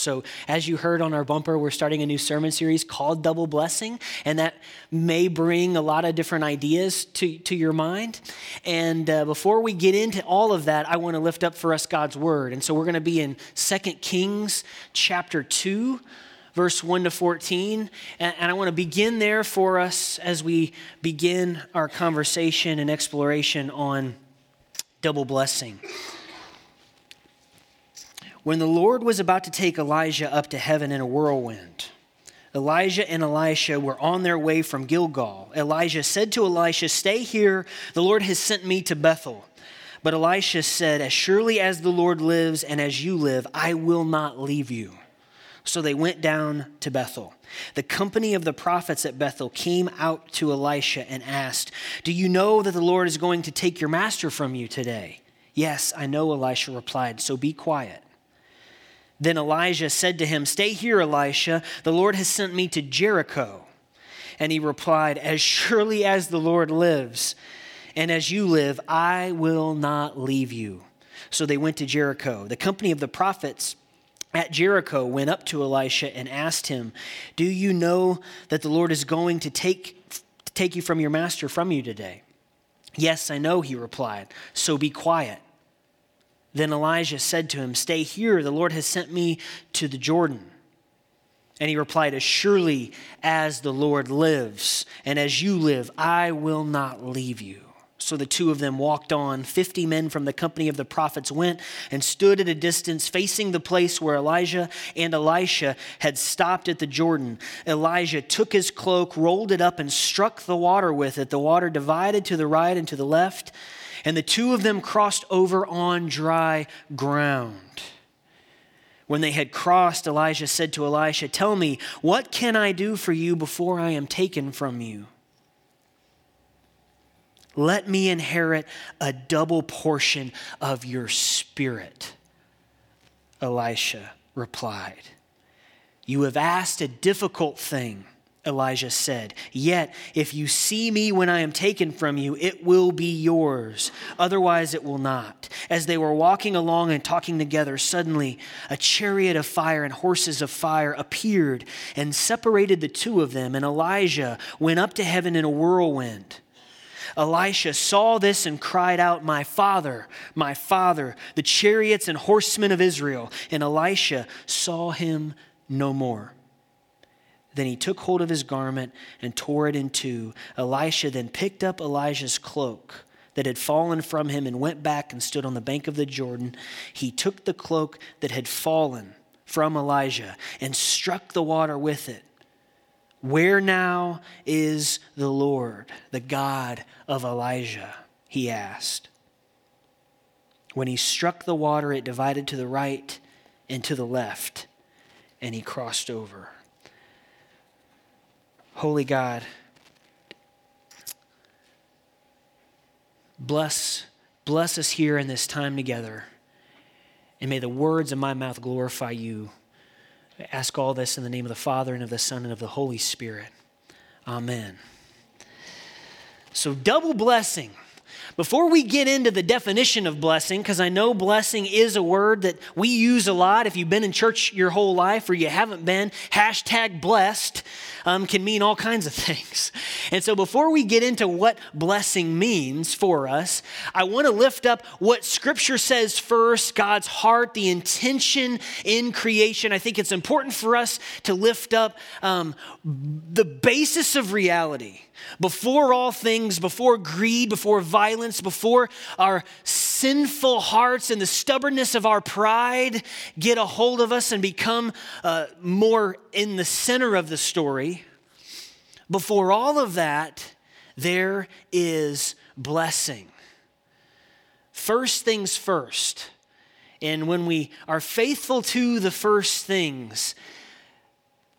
So, as you heard on our bumper, we're starting a new sermon series called Double Blessing, and that may bring a lot of different ideas to, to your mind. And uh, before we get into all of that, I want to lift up for us God's word. And so, we're going to be in 2 Kings chapter 2 verse 1 to 14. And, I want to begin there for us as we begin our conversation and exploration on double blessing. When the Lord was about to take Elijah up to heaven in a whirlwind, Elijah and Elisha were on their way from Gilgal. Elijah said to Elisha, Stay here, the Lord has sent me to Bethel. But Elisha said, As surely as the Lord lives and as you live, I will not leave you. So they went down to Bethel. The company of the prophets at Bethel came out to Elisha and asked, Do you know that the Lord is going to take your master from you today? Yes, I know, Elisha replied, so be quiet. Then Elijah said to him, Stay here, Elisha. The Lord has sent me to Jericho. And he replied, As surely as the Lord lives, and as you live, I will not leave you. So they went to Jericho. The company of the prophets at Jericho went up to Elisha and asked him, Do you know that the Lord is going to take, to take you from your master from you today? Yes, I know, he replied. So be quiet. Then Elijah said to him, Stay here, the Lord has sent me to the Jordan. And he replied, As surely as the Lord lives, and as you live, I will not leave you. So the two of them walked on. Fifty men from the company of the prophets went and stood at a distance facing the place where Elijah and Elisha had stopped at the Jordan. Elijah took his cloak, rolled it up, and struck the water with it. The water divided to the right and to the left and the two of them crossed over on dry ground. When they had crossed, Elijah said to Elisha, Tell me, what can I do for you before I am taken from you? Let me inherit a double portion of your spirit. Elisha replied, You have asked a difficult thing. Elijah said. Yet, if you see me when I am taken from you, it will be yours. Otherwise, it will not. As they were walking along and talking together, suddenly a chariot of fire and horses of fire appeared and separated the two of them, and Elijah went up to heaven in a whirlwind. Elisha saw this and cried out, My father, my father, the chariots and horsemen of Israel. And Elisha saw him no more. Then he took hold of his garment and tore it in two. Elisha then picked up Elijah's cloak that had fallen from him and went back and stood on the bank of the Jordan. He took the cloak that had fallen from Elijah and struck the water with it. Where now is the Lord, the God of Elijah? He asked. When he struck the water, it divided to the right and to the left, and he crossed over. Holy God, bless, bless us here in this time together. And may the words of my mouth glorify you. I ask all this in the name of the Father and of the Son and of the Holy Spirit. Amen. So, double blessing. Before we get into the definition of blessing, because I know blessing is a word that we use a lot. If you've been in church your whole life or you haven't been, hashtag blessed um, can mean all kinds of things. And so before we get into what blessing means for us, I want to lift up what Scripture says first God's heart, the intention in creation. I think it's important for us to lift up um, the basis of reality. Before all things, before greed, before violence, before our sinful hearts and the stubbornness of our pride get a hold of us and become uh, more in the center of the story, before all of that, there is blessing. First things first. And when we are faithful to the first things,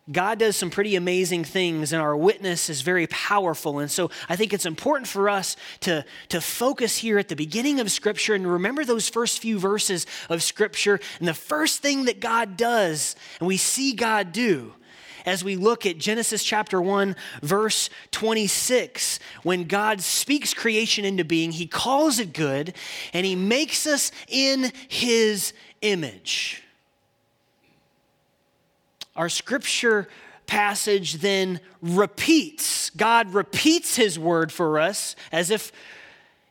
God does some pretty amazing things, and our witness is very powerful. And so I think it's important for us to, to focus here at the beginning of Scripture and remember those first few verses of Scripture. And the first thing that God does, and we see God do, as we look at Genesis chapter 1, verse 26, when God speaks creation into being, He calls it good, and He makes us in His image. Our scripture passage then repeats. God repeats his word for us as if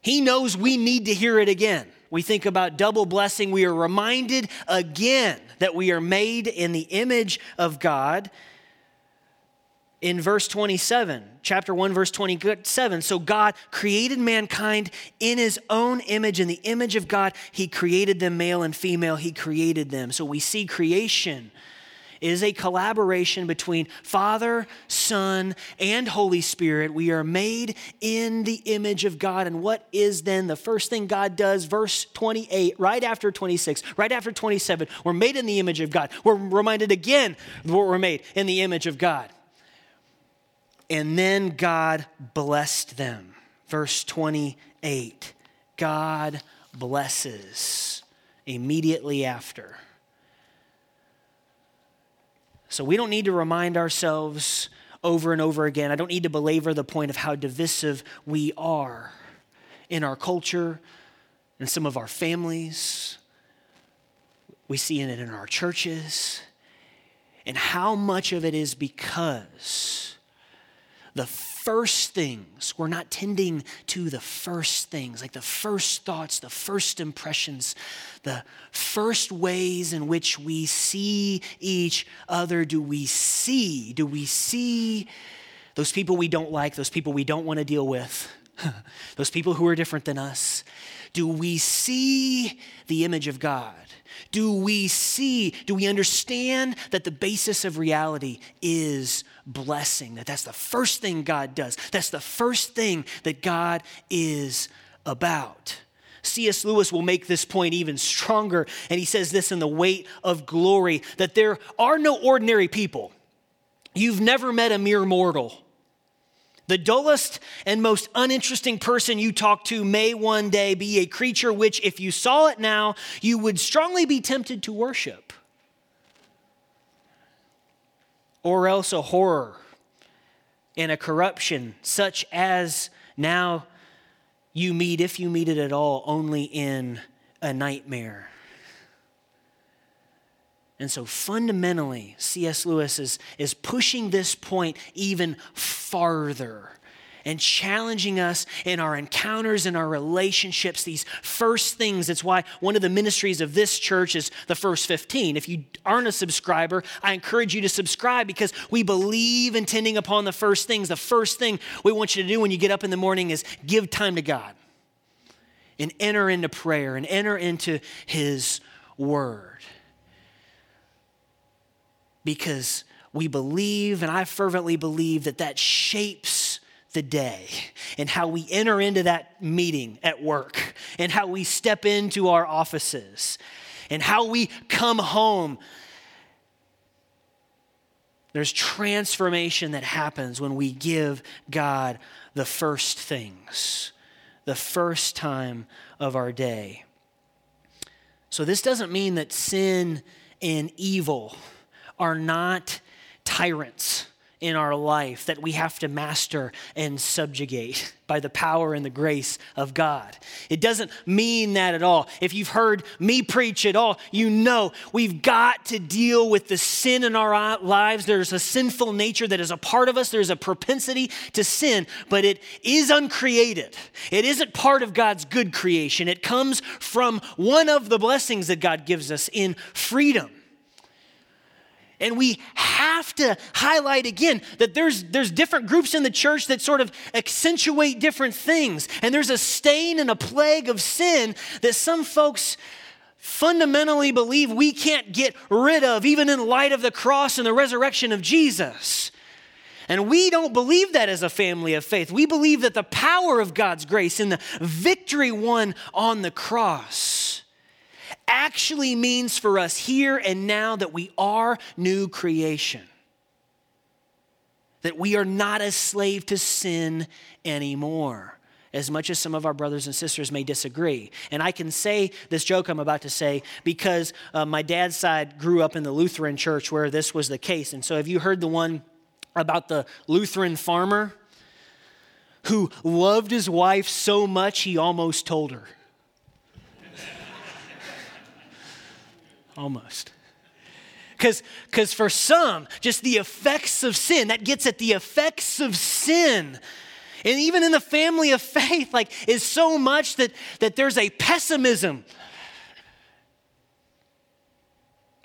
he knows we need to hear it again. We think about double blessing. We are reminded again that we are made in the image of God. In verse 27, chapter 1, verse 27. So God created mankind in his own image. In the image of God, he created them, male and female, he created them. So we see creation is a collaboration between Father, Son, and Holy Spirit. We are made in the image of God. And what is then the first thing God does? Verse 28, right after 26, right after 27, we're made in the image of God. We're reminded again that we're made in the image of God. And then God blessed them. Verse 28, God blesses immediately after. So we don't need to remind ourselves over and over again. I don't need to belabor the point of how divisive we are in our culture, in some of our families. We see it in our churches. And how much of it is because the first things, we're not tending to the first things, like the first thoughts, the first impressions, the first ways in which we see each other. Do we see? Do we see those people we don't like, those people we don't want to deal with, those people who are different than us? Do we see the image of God? Do we see, do we understand that the basis of reality is blessing? That that's the first thing God does. That's the first thing that God is about. C.S. Lewis will make this point even stronger, and he says this in The Weight of Glory that there are no ordinary people. You've never met a mere mortal. The dullest and most uninteresting person you talk to may one day be a creature which, if you saw it now, you would strongly be tempted to worship. Or else a horror and a corruption such as now you meet, if you meet it at all, only in a nightmare. And so fundamentally, C.S. Lewis is, is pushing this point even farther and challenging us in our encounters and our relationships, these first things. That's why one of the ministries of this church is the first 15. If you aren't a subscriber, I encourage you to subscribe because we believe in tending upon the first things. The first thing we want you to do when you get up in the morning is give time to God and enter into prayer and enter into His Word because we believe, and I fervently believe, that that shapes the day and how we enter into that meeting at work and how we step into our offices and how we come home. There's transformation that happens when we give God the first things, the first time of our day. So, this doesn't mean that sin and evil are not tyrants in our life that we have to master and subjugate by the power and the grace of God. It doesn't mean that at all. If you've heard me preach at all, you know we've got to deal with the sin in our lives. There's a sinful nature that is a part of us, there's a propensity to sin, but it is uncreated. It isn't part of God's good creation. It comes from one of the blessings that God gives us in freedom. And we have to highlight again that there's, there's different groups in the church that sort of accentuate different things. And there's a stain and a plague of sin that some folks fundamentally believe we can't get rid of, even in light of the cross and the resurrection of Jesus. And we don't believe that as a family of faith. We believe that the power of God's grace and the victory won on the cross actually means for us here and now that we are new creation. That we are not a slave to sin anymore, as much as some of our brothers and sisters may disagree. And I can say this joke I'm about to say because uh, my dad's side grew up in the Lutheran church where this was the case. And so, have you heard the one about the Lutheran farmer who loved his wife so much he almost told her? Almost. Because for some, just the effects of sin, that gets at the effects of sin. And even in the family of faith, like, is so much that, that there's a pessimism.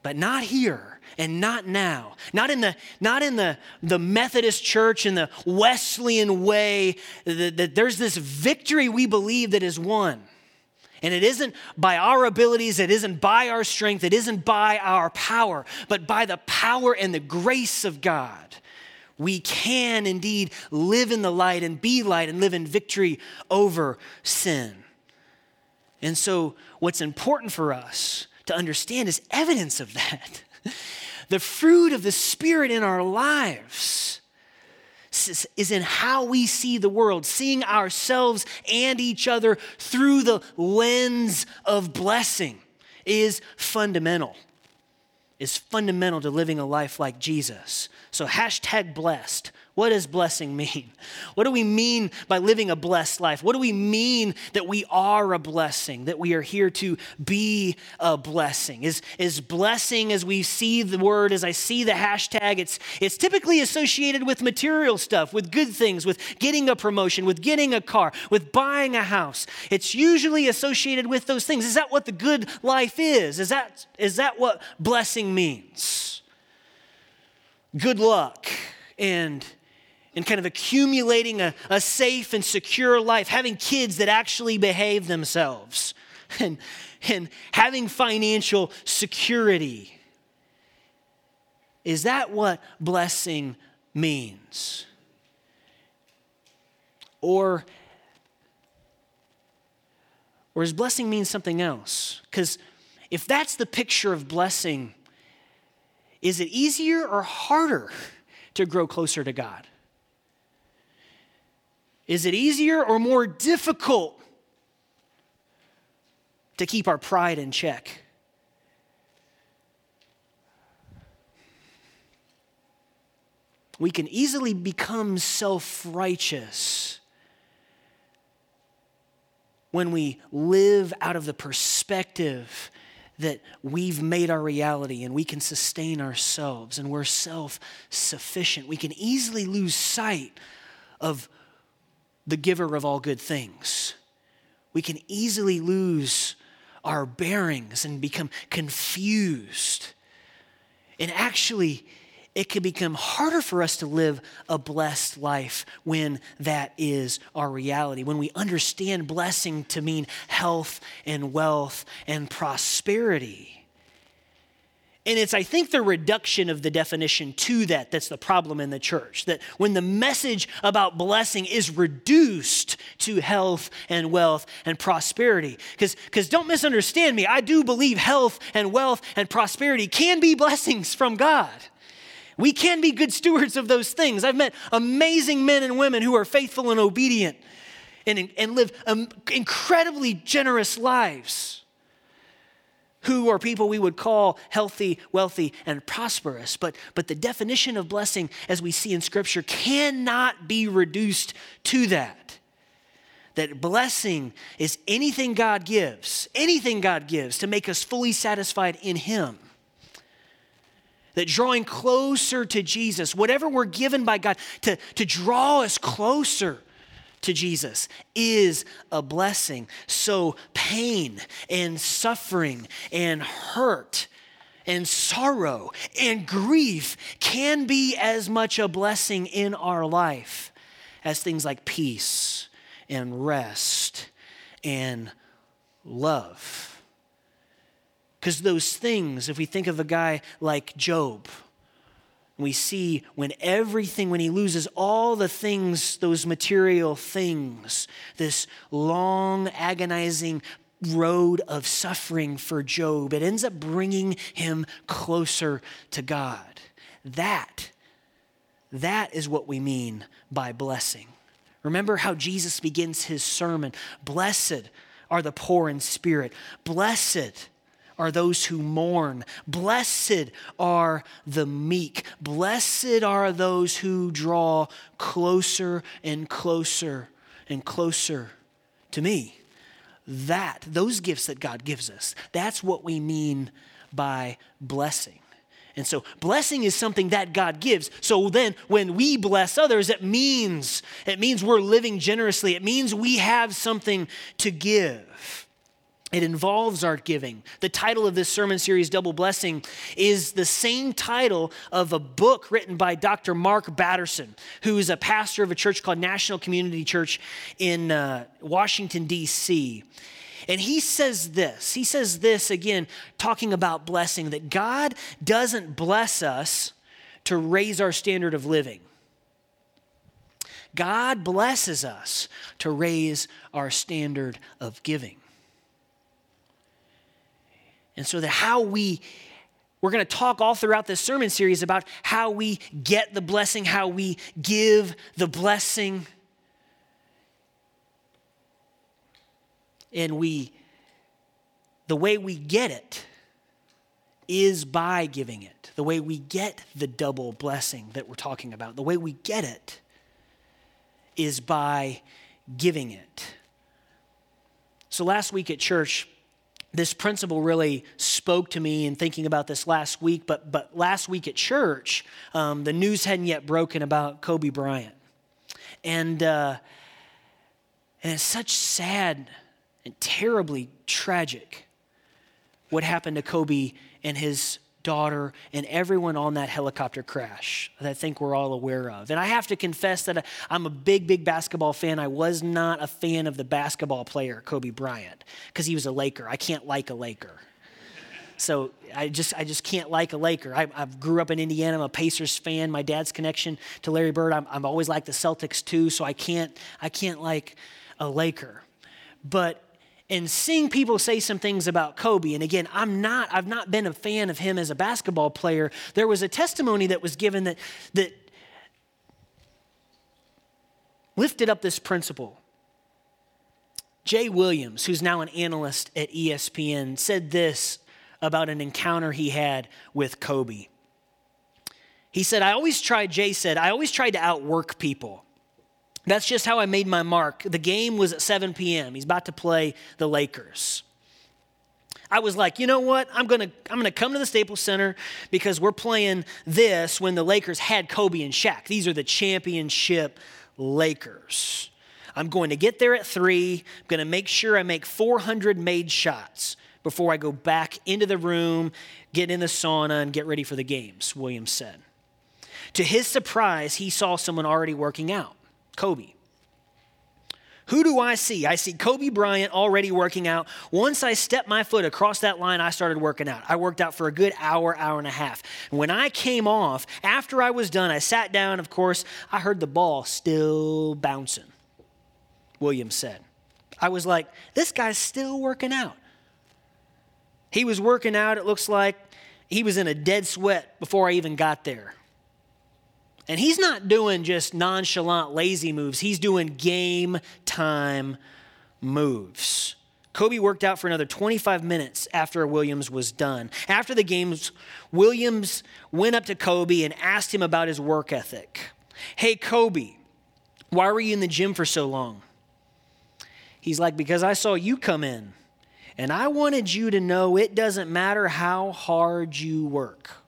But not here and not now. Not in the, not in the, the Methodist church in the Wesleyan way. That, that there's this victory we believe that is won. And it isn't by our abilities, it isn't by our strength, it isn't by our power, but by the power and the grace of God. We can indeed live in the light and be light and live in victory over sin. And so, what's important for us to understand is evidence of that. the fruit of the Spirit in our lives is in how we see the world, seeing ourselves and each other through the lens of blessing is fundamental. Is fundamental to living a life like Jesus. So, hashtag blessed. What does blessing mean? What do we mean by living a blessed life? What do we mean that we are a blessing, that we are here to be a blessing? Is, is blessing, as we see the word, as I see the hashtag, it's, it's typically associated with material stuff, with good things, with getting a promotion, with getting a car, with buying a house. It's usually associated with those things. Is that what the good life is? Is that, is that what blessing means? Good luck and and kind of accumulating a, a safe and secure life, having kids that actually behave themselves, and, and having financial security. Is that what blessing means? Or, or does blessing mean something else? Because if that's the picture of blessing, is it easier or harder to grow closer to God? Is it easier or more difficult to keep our pride in check? We can easily become self righteous when we live out of the perspective that we've made our reality and we can sustain ourselves and we're self sufficient. We can easily lose sight of the giver of all good things. We can easily lose our bearings and become confused. And actually, it can become harder for us to live a blessed life when that is our reality. When we understand blessing to mean health and wealth and prosperity. And it's, I think, the reduction of the definition to that that's the problem in the church. That when the message about blessing is reduced to health and wealth and prosperity. Because don't misunderstand me, I do believe health and wealth and prosperity can be blessings from God. We can be good stewards of those things. I've met amazing men and women who are faithful and obedient and, and live um, incredibly generous lives who are people we would call healthy, wealthy, and prosperous. But, but the definition of blessing, as we see in Scripture, cannot be reduced to that. That blessing is anything God gives, anything God gives to make us fully satisfied in Him. That drawing closer to Jesus, whatever we're given by God to, to draw us closer to Jesus is a blessing. So, pain and suffering and hurt and sorrow and grief can be as much a blessing in our life as things like peace and rest and love. Because those things, if we think of a guy like Job, we see when everything, when he loses all the things, those material things, this long, agonizing road of suffering for Job, it ends up bringing him closer to God. That, that is what we mean by blessing. Remember how Jesus begins his sermon Blessed are the poor in spirit. Blessed are those who mourn. Blessed are the meek. Blessed are those who draw closer and closer and closer to me. That, those gifts that God gives us, that's what we mean by blessing. And so blessing is something that God gives. So then when we bless others, it means it means we're living generously. It means we have something to give. It involves our giving. The title of this sermon series, Double Blessing, is the same title of a book written by Dr. Mark Batterson, who is a pastor of a church called National Community Church in uh, Washington, D.C. And he says this he says this again, talking about blessing, that God doesn't bless us to raise our standard of living. God blesses us to raise our standard of giving. And so that how we we're going to talk all throughout this sermon series about how we get the blessing, how we give the blessing. and we the way we get it is by giving it. The way we get the double blessing that we're talking about, the way we get it is by giving it. So last week at church, this principle really spoke to me in thinking about this last week. But, but last week at church, um, the news hadn't yet broken about Kobe Bryant. And, uh, and it's such sad and terribly tragic what happened to Kobe and his daughter and everyone on that helicopter crash that I think we're all aware of. And I have to confess that I'm a big, big basketball fan. I was not a fan of the basketball player, Kobe Bryant, because he was a Laker. I can't like a Laker. So I just I just can't like a Laker. I, I grew up in Indiana. I'm a Pacers fan. My dad's connection to Larry Bird. I'm, I'm always like the Celtics too. So I can't I can't like a Laker. But and seeing people say some things about Kobe, and again, I'm not, I've not been a fan of him as a basketball player. There was a testimony that was given that, that lifted up this principle. Jay Williams, who's now an analyst at ESPN, said this about an encounter he had with Kobe. He said, I always tried, Jay said, I always tried to outwork people. That's just how I made my mark. The game was at 7 p.m. He's about to play the Lakers. I was like, you know what? I'm gonna I'm gonna come to the Staples Center because we're playing this when the Lakers had Kobe and Shaq. These are the championship Lakers. I'm going to get there at three. I'm gonna make sure I make 400 made shots before I go back into the room, get in the sauna, and get ready for the games. Williams said. To his surprise, he saw someone already working out. Kobe. Who do I see? I see Kobe Bryant already working out. Once I stepped my foot across that line, I started working out. I worked out for a good hour, hour and a half. when I came off, after I was done, I sat down. Of course, I heard the ball still bouncing, Williams said. I was like, this guy's still working out. He was working out, it looks like he was in a dead sweat before I even got there. And he's not doing just nonchalant, lazy moves, he's doing game time moves. Kobe worked out for another 25 minutes after Williams was done. After the games, Williams went up to Kobe and asked him about his work ethic. Hey, Kobe, why were you in the gym for so long? He's like, Because I saw you come in, and I wanted you to know it doesn't matter how hard you work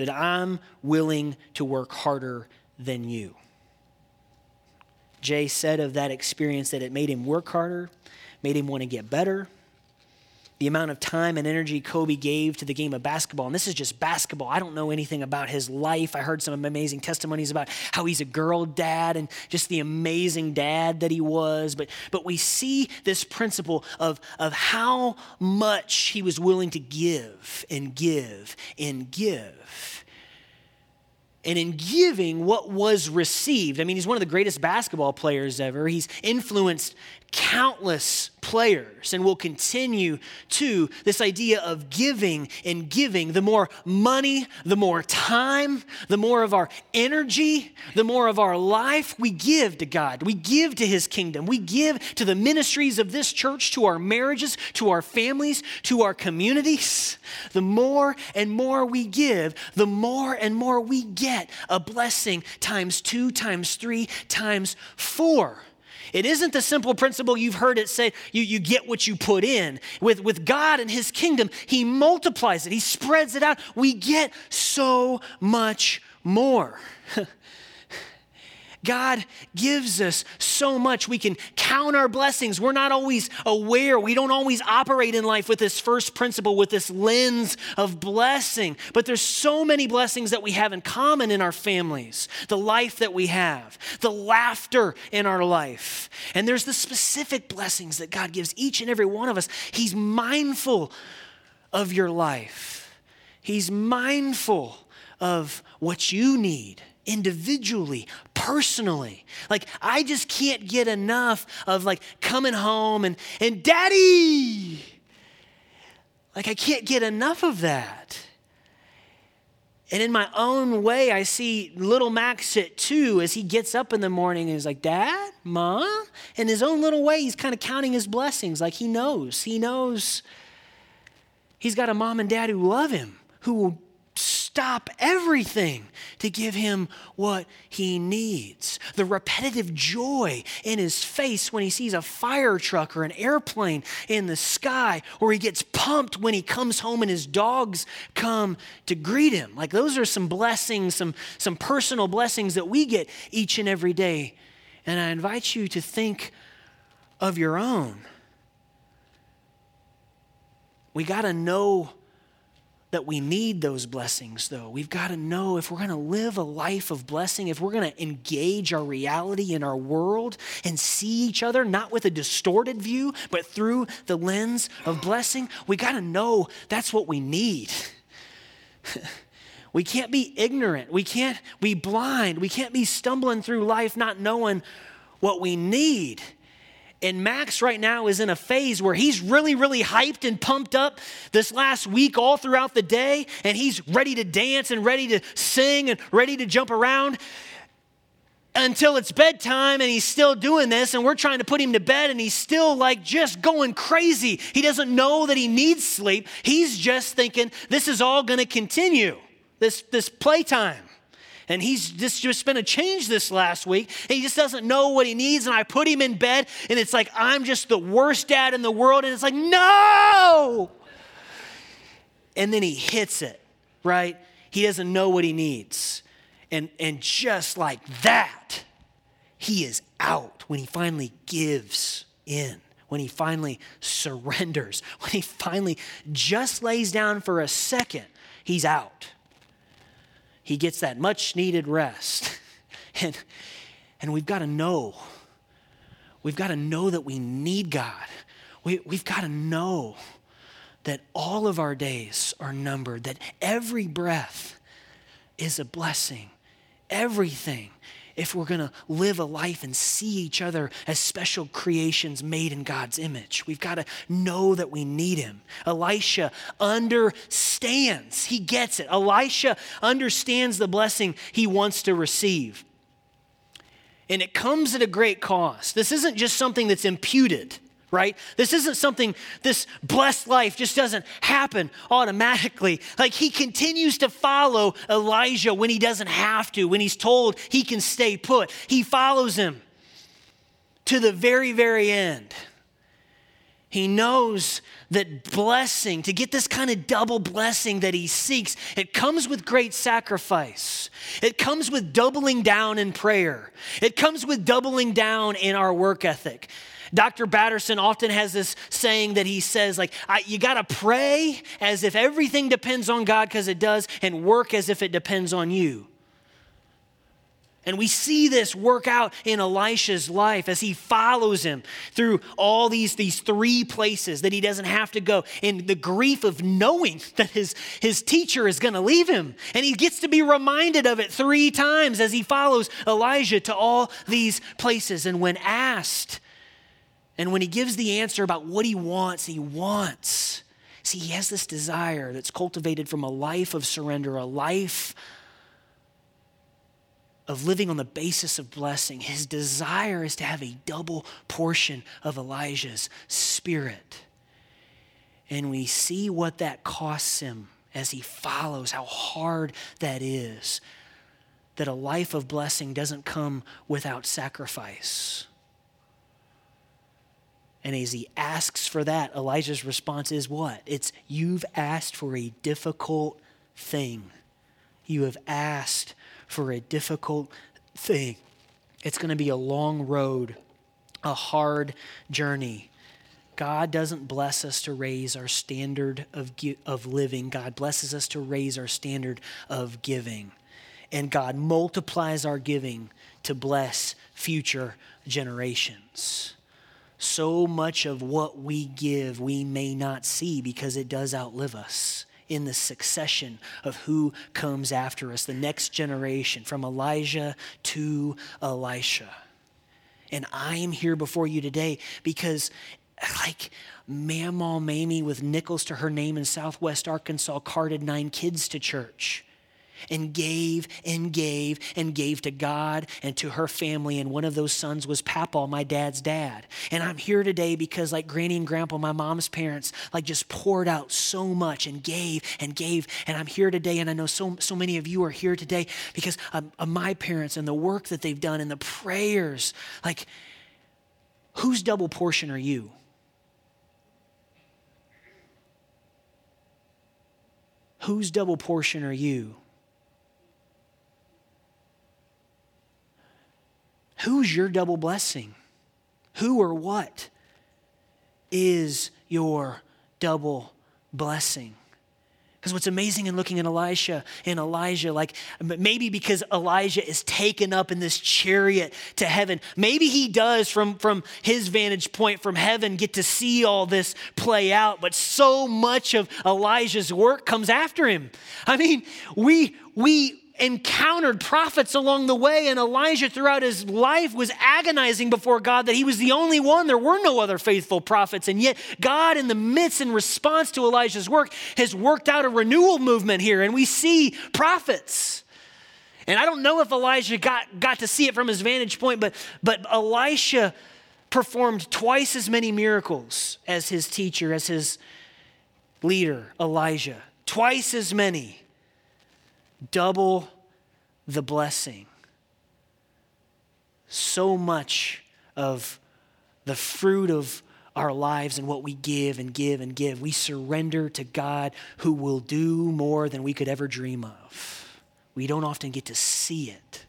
that I'm willing to work harder than you. Jay said of that experience that it made him work harder, made him want to get better, the amount of time and energy Kobe gave to the game of basketball. And this is just basketball. I don't know anything about his life. I heard some amazing testimonies about how he's a girl dad and just the amazing dad that he was. But, but we see this principle of, of how much he was willing to give and give and give and in giving what was received. I mean, he's one of the greatest basketball players ever. He's influenced countless players and will continue to this idea of giving and giving. The more money, the more time, the more of our energy, the more of our life we give to God. We give to His kingdom. We give to the ministries of this church, to our marriages, to our families, to our communities. The more and more we give, the more and more we get a blessing times two, times three, times four. It isn't the simple principle you've heard it say, you, you get what you put in. With, with God and His kingdom, He multiplies it, He spreads it out. We get so much more. God gives us so much. We can count our blessings. We're not always aware. We don't always operate in life with this first principle, with this lens of blessing. But there's so many blessings that we have in common in our families, the life that we have, the laughter in our life. And there's the specific blessings that God gives each and every one of us. He's mindful of your life, He's mindful of what you need individually, personally. Like I just can't get enough of like coming home and and daddy. Like I can't get enough of that. And in my own way, I see little Max at two as he gets up in the morning and he's like, Dad, Mom? In his own little way, he's kind of counting his blessings. Like he knows. He knows he's got a mom and dad who love him, who will stop everything to give him what he needs. The repetitive joy in his face when he sees a fire truck or an airplane in the sky, or he gets pumped when he comes home and his dogs come to greet him. Like those are some blessings, some, some personal blessings that we get each and every day. And I invite you to think of your own. We got to know that we need those blessings, though. We've got to know if we're going to live a life of blessing, if we're going to engage our reality in our world and see each other not with a distorted view, but through the lens of blessing, we got to know that's what we need. we can't be ignorant. We can't be blind. We can't be stumbling through life not knowing what we need. And Max right now is in a phase where he's really, really hyped and pumped up this last week, all throughout the day, and he's ready to dance and ready to sing and ready to jump around until it's bedtime and he's still doing this and we're trying to put him to bed and he's still like just going crazy. He doesn't know that he needs sleep. He's just thinking this is all going to continue. This this playtime and he's just, just been a change this last week. He just doesn't know what he needs. And I put him in bed, and it's like, I'm just the worst dad in the world. And it's like, no! And then he hits it, right? He doesn't know what he needs. And, and just like that, he is out when he finally gives in, when he finally surrenders, when he finally just lays down for a second, he's out he gets that much needed rest. and, and we've got to know. We've got to know that we need God. We, we've got to know that all of our days are numbered, that every breath is a blessing. Everything if we're going to live a life and see each other as special creations made in God's image. We've got to know that we need Him. Elisha understands, he gets it. Elisha understands the blessing he wants to receive. And it comes at a great cost. This isn't just something that's imputed right? This isn't something, this blessed life just doesn't happen automatically. Like he continues to follow Elijah when he doesn't have to, when he's told he can stay put. He follows him to the very, very end. He knows that blessing, to get this kind of double blessing that he seeks, it comes with great sacrifice. It comes with doubling down in prayer. It comes with doubling down in our work ethic. Dr. Batterson often has this saying that he says, like, you got to pray as if everything depends on God because it does, and work as if it depends on you. And we see this work out in Elisha's life as he follows him through all these, these three places that he doesn't have to go. In the grief of knowing that his, his teacher is going to leave him. And he gets to be reminded of it three times as he follows Elijah to all these places. And when asked, and when he gives the answer about what he wants, he wants. See, he has this desire that's cultivated from a life of surrender, a life of living on the basis of blessing. His desire is to have a double portion of Elijah's spirit. And we see what that costs him as he follows, how hard that is. That a life of blessing doesn't come without sacrifice. And as he asks for that, Elijah's response is what? It's, You've asked for a difficult thing. You have asked for a difficult thing. It's going to be a long road, a hard journey. God doesn't bless us to raise our standard of, of living. God blesses us to raise our standard of giving. And God multiplies our giving to bless future generations so much of what we give we may not see because it does outlive us in the succession of who comes after us, the next generation, from Elijah to Elisha. And I am here before you today because, like, Mamaw Mamie with Nichols to her name in Southwest Arkansas carted nine kids to church and gave and gave and gave to God and to her family. And one of those sons was Papaw, my dad's dad. And I'm here today because, like Granny and Grandpa, my mom's parents, like just poured out so much and gave and gave. And I'm here today, and I know so, so many of you are here today because of, of my parents and the work that they've done and the prayers. Like, whose double portion are you? Whose double portion are you? Who's your double blessing? Who or what is your double blessing? Because what's amazing in looking at Elisha and Elijah, like maybe because Elijah is taken up in this chariot to heaven, maybe he does from, from his vantage point from heaven get to see all this play out, but so much of Elijah's work comes after him. I mean, we, we, encountered prophets along the way, and Elijah throughout his life was agonizing before God that he was the only one. There were no other faithful prophets. And yet, God, in the midst in response to Elijah's work, has worked out a renewal movement here, and we see prophets. And I don't know if Elijah got, got to see it from his vantage point, but, but Elisha performed twice as many miracles as his teacher, as his leader, Elijah. Twice as many double the blessing. So much of the fruit of our lives and what we give and give and give, we surrender to God who will do more than we could ever dream of. We don't often get to see it.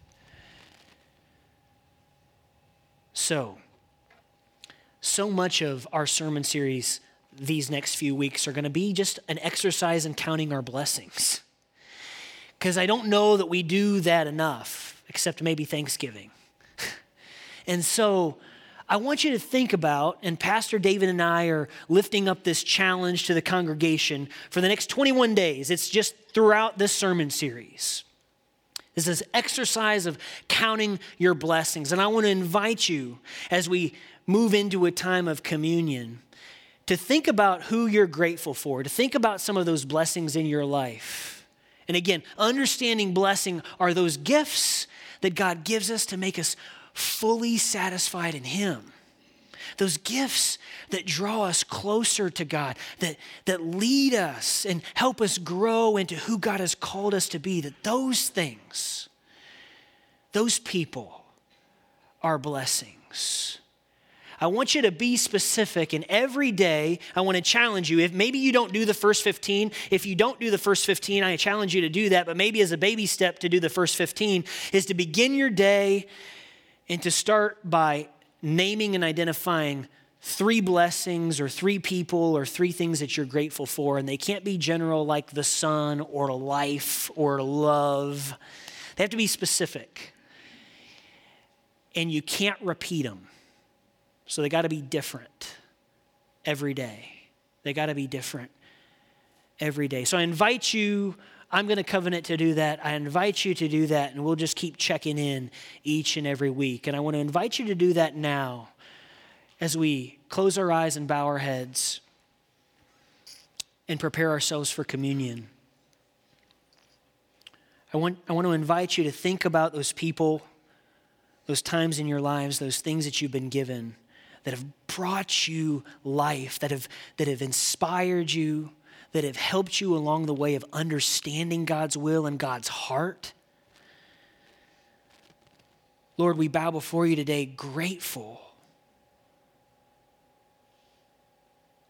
So, so much of our sermon series these next few weeks are going to be just an exercise in counting our blessings because I don't know that we do that enough, except maybe Thanksgiving. and so I want you to think about, and Pastor David and I are lifting up this challenge to the congregation for the next 21 days. It's just throughout this sermon series. This is exercise of counting your blessings. And I want to invite you as we move into a time of communion to think about who you're grateful for, to think about some of those blessings in your life. And again, understanding blessing are those gifts that God gives us to make us fully satisfied in Him. Those gifts that draw us closer to God, that, that lead us and help us grow into who God has called us to be, that those things, those people are blessings. I want you to be specific. And every day, I want to challenge you. If maybe you don't do the first 15, if you don't do the first 15, I challenge you to do that. But maybe as a baby step to do the first 15 is to begin your day and to start by naming and identifying three blessings or three people or three things that you're grateful for. And they can't be general like the sun or life or love, they have to be specific. And you can't repeat them. So they got to be different every day. They got to be different every day. So I invite you, I'm going to covenant to do that. I invite you to do that, and we'll just keep checking in each and every week. And I want to invite you to do that now as we close our eyes and bow our heads and prepare ourselves for communion. I want, I want to invite you to think about those people, those times in your lives, those things that you've been given that have brought you life, that have, that have inspired you, that have helped you along the way of understanding God's will and God's heart. Lord, we bow before you today grateful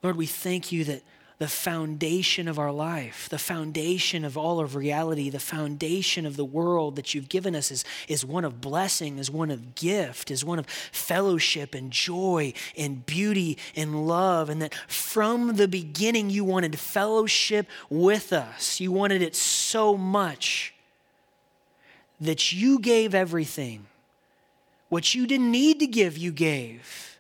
Lord, we thank you that the foundation of our life, the foundation of all of reality, the foundation of the world that you've given us is, is one of blessing, is one of gift, is one of fellowship and joy and beauty and love. And that from the beginning you wanted fellowship with us. You wanted it so much that you gave everything. What you didn't need to give, you gave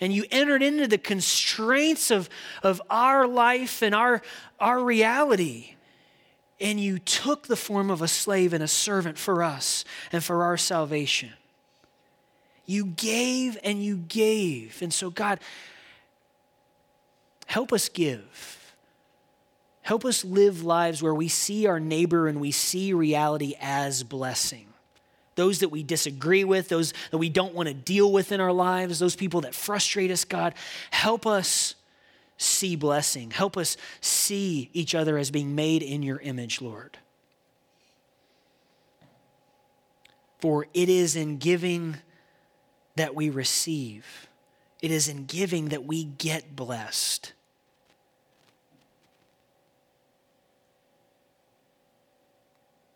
and you entered into the constraints of, of our life and our, our reality. And you took the form of a slave and a servant for us and for our salvation. You gave and you gave. And so, God, help us give. Help us live lives where we see our neighbor and we see reality as blessing those that we disagree with, those that we don't want to deal with in our lives, those people that frustrate us, God, help us see blessing. Help us see each other as being made in your image, Lord. For it is in giving that we receive, it is in giving that we get blessed.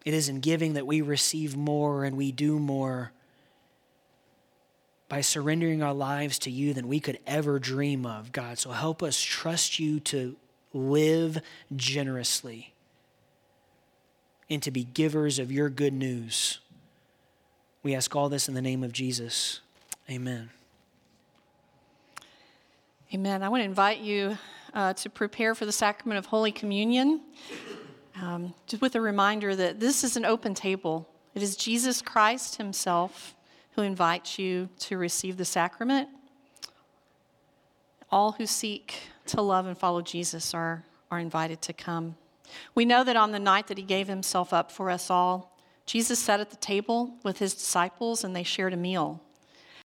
It is in giving that we receive more and we do more by surrendering our lives to you than we could ever dream of, God. So help us trust you to live generously and to be givers of your good news. We ask all this in the name of Jesus. Amen. Amen. I want to invite you uh, to prepare for the sacrament of Holy Communion. Um, just with a reminder that this is an open table. It is Jesus Christ Himself who invites you to receive the sacrament. All who seek to love and follow Jesus are, are invited to come. We know that on the night that He gave Himself up for us all, Jesus sat at the table with His disciples and they shared a meal.